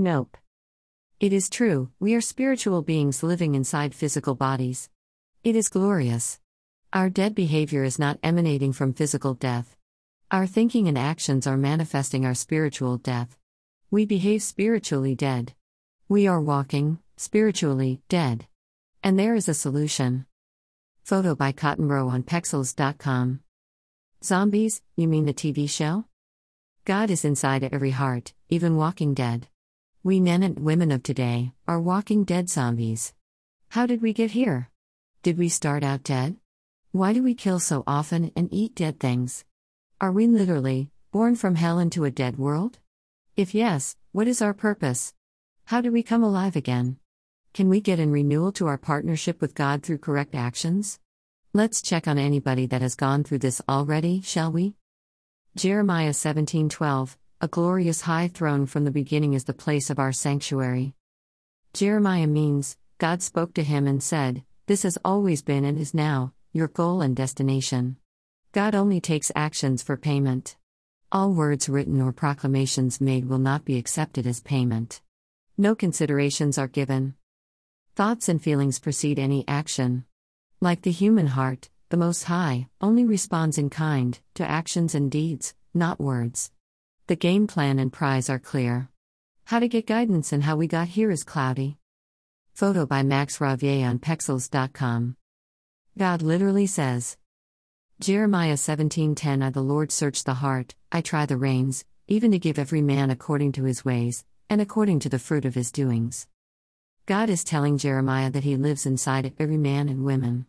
Nope. It is true, we are spiritual beings living inside physical bodies. It is glorious. Our dead behavior is not emanating from physical death. Our thinking and actions are manifesting our spiritual death. We behave spiritually dead. We are walking, spiritually, dead. And there is a solution. Photo by Cotton Row on Pexels.com. Zombies, you mean the TV show? God is inside every heart, even walking dead. We men and women of today are walking dead zombies. How did we get here? Did we start out dead? Why do we kill so often and eat dead things? Are we literally born from hell into a dead world? If yes, what is our purpose? How do we come alive again? Can we get in renewal to our partnership with God through correct actions? Let's check on anybody that has gone through this already, shall we? Jeremiah 17:12 a glorious high throne from the beginning is the place of our sanctuary. Jeremiah means, God spoke to him and said, This has always been and is now, your goal and destination. God only takes actions for payment. All words written or proclamations made will not be accepted as payment. No considerations are given. Thoughts and feelings precede any action. Like the human heart, the Most High only responds in kind to actions and deeds, not words. The game plan and prize are clear. How to get guidance and how we got here is cloudy. Photo by Max Ravier on Pexels.com. God literally says, Jeremiah 17:10 I the Lord search the heart, I try the reins, even to give every man according to his ways, and according to the fruit of his doings. God is telling Jeremiah that he lives inside every man and woman.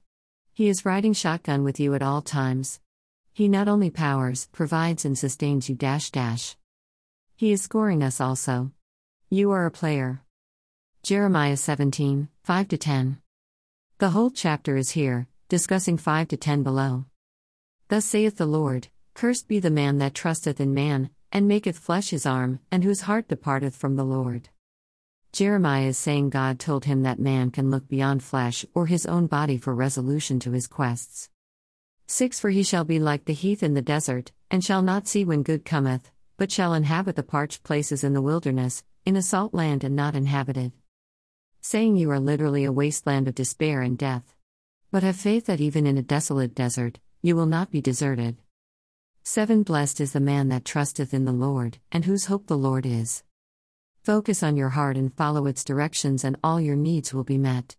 He is riding shotgun with you at all times. He not only powers, provides, and sustains you. Dash dash. He is scoring us also. You are a player. Jeremiah 17, 5 10. The whole chapter is here, discussing 5 to 10 below. Thus saith the Lord Cursed be the man that trusteth in man, and maketh flesh his arm, and whose heart departeth from the Lord. Jeremiah is saying God told him that man can look beyond flesh or his own body for resolution to his quests. 6 For he shall be like the heath in the desert, and shall not see when good cometh, but shall inhabit the parched places in the wilderness, in a salt land and not inhabited. Saying you are literally a wasteland of despair and death. But have faith that even in a desolate desert, you will not be deserted. 7 Blessed is the man that trusteth in the Lord, and whose hope the Lord is. Focus on your heart and follow its directions, and all your needs will be met.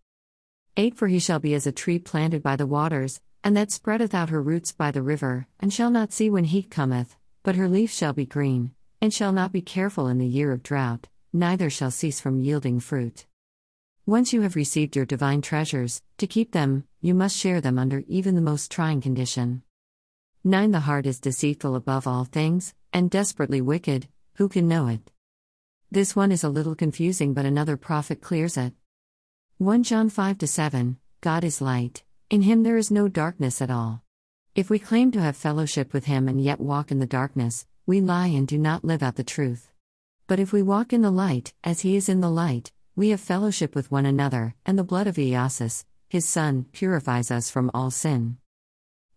8 For he shall be as a tree planted by the waters, and that spreadeth out her roots by the river, and shall not see when heat cometh, but her leaf shall be green, and shall not be careful in the year of drought, neither shall cease from yielding fruit. Once you have received your divine treasures, to keep them, you must share them under even the most trying condition. 9. The heart is deceitful above all things, and desperately wicked, who can know it? This one is a little confusing, but another prophet clears it. 1 John 5 7 God is light, in him there is no darkness at all. If we claim to have fellowship with him and yet walk in the darkness, we lie and do not live out the truth. But if we walk in the light, as he is in the light, we have fellowship with one another, and the blood of Jesus, his Son, purifies us from all sin.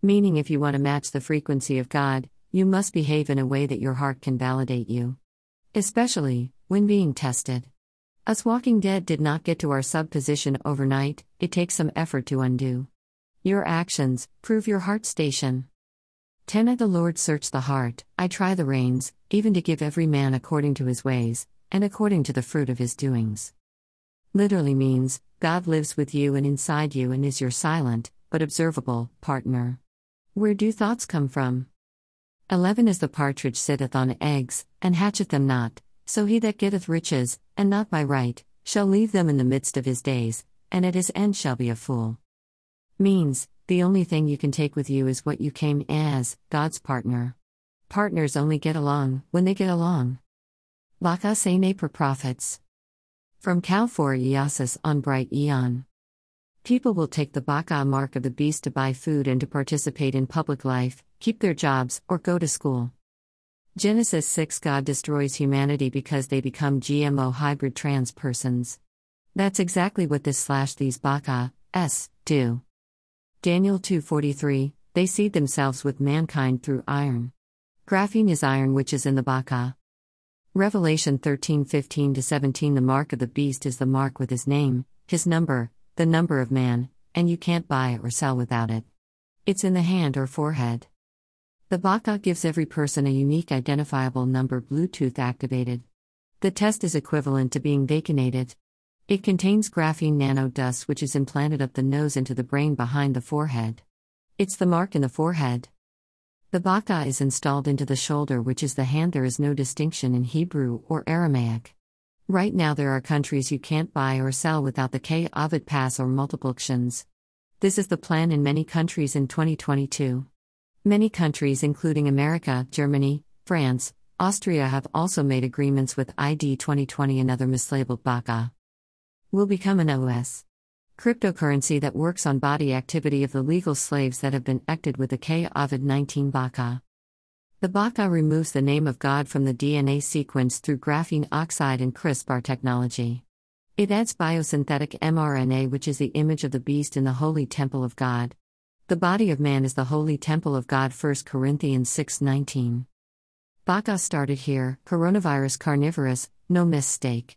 Meaning, if you want to match the frequency of God, you must behave in a way that your heart can validate you. Especially, when being tested. Us Walking Dead did not get to our sub position overnight, it takes some effort to undo. Your actions prove your heart station. 10 At the Lord search the heart, I try the reins, even to give every man according to his ways, and according to the fruit of his doings. Literally means, God lives with you and inside you and is your silent, but observable, partner. Where do thoughts come from? 11 As the partridge sitteth on eggs, and hatcheth them not, so he that getteth riches, and not by right, shall leave them in the midst of his days, and at his end shall be a fool means the only thing you can take with you is what you came as God's partner. Partners only get along when they get along. Baka Sene per prophets. From Cal for Iasis on Brighteon. People will take the Baka mark of the beast to buy food and to participate in public life, keep their jobs, or go to school. Genesis 6 God destroys humanity because they become GMO hybrid trans persons. That's exactly what this slash these Baka s do. Daniel 2:43 They seed themselves with mankind through iron. Graphene is iron which is in the baka. Revelation 13 15 17 The mark of the beast is the mark with his name, his number, the number of man, and you can't buy or sell without it. It's in the hand or forehead. The Baka gives every person a unique identifiable number Bluetooth activated. The test is equivalent to being vaccinated. It contains graphene nanodust which is implanted up the nose into the brain behind the forehead. It's the mark in the forehead. The baka is installed into the shoulder, which is the hand. There is no distinction in Hebrew or Aramaic. Right now, there are countries you can't buy or sell without the COVID pass or multiplications. This is the plan in many countries in 2022. Many countries, including America, Germany, France, Austria, have also made agreements with ID 2020 and other mislabeled baka. Will become an OS cryptocurrency that works on body activity of the legal slaves that have been acted with the COVID 19 Baka. The Baka removes the name of God from the DNA sequence through graphene oxide and CRISPR technology. It adds biosynthetic mRNA, which is the image of the beast in the holy temple of God. The body of man is the holy temple of God 1 Corinthians 6:19. Baka started here, coronavirus carnivorous, no mistake.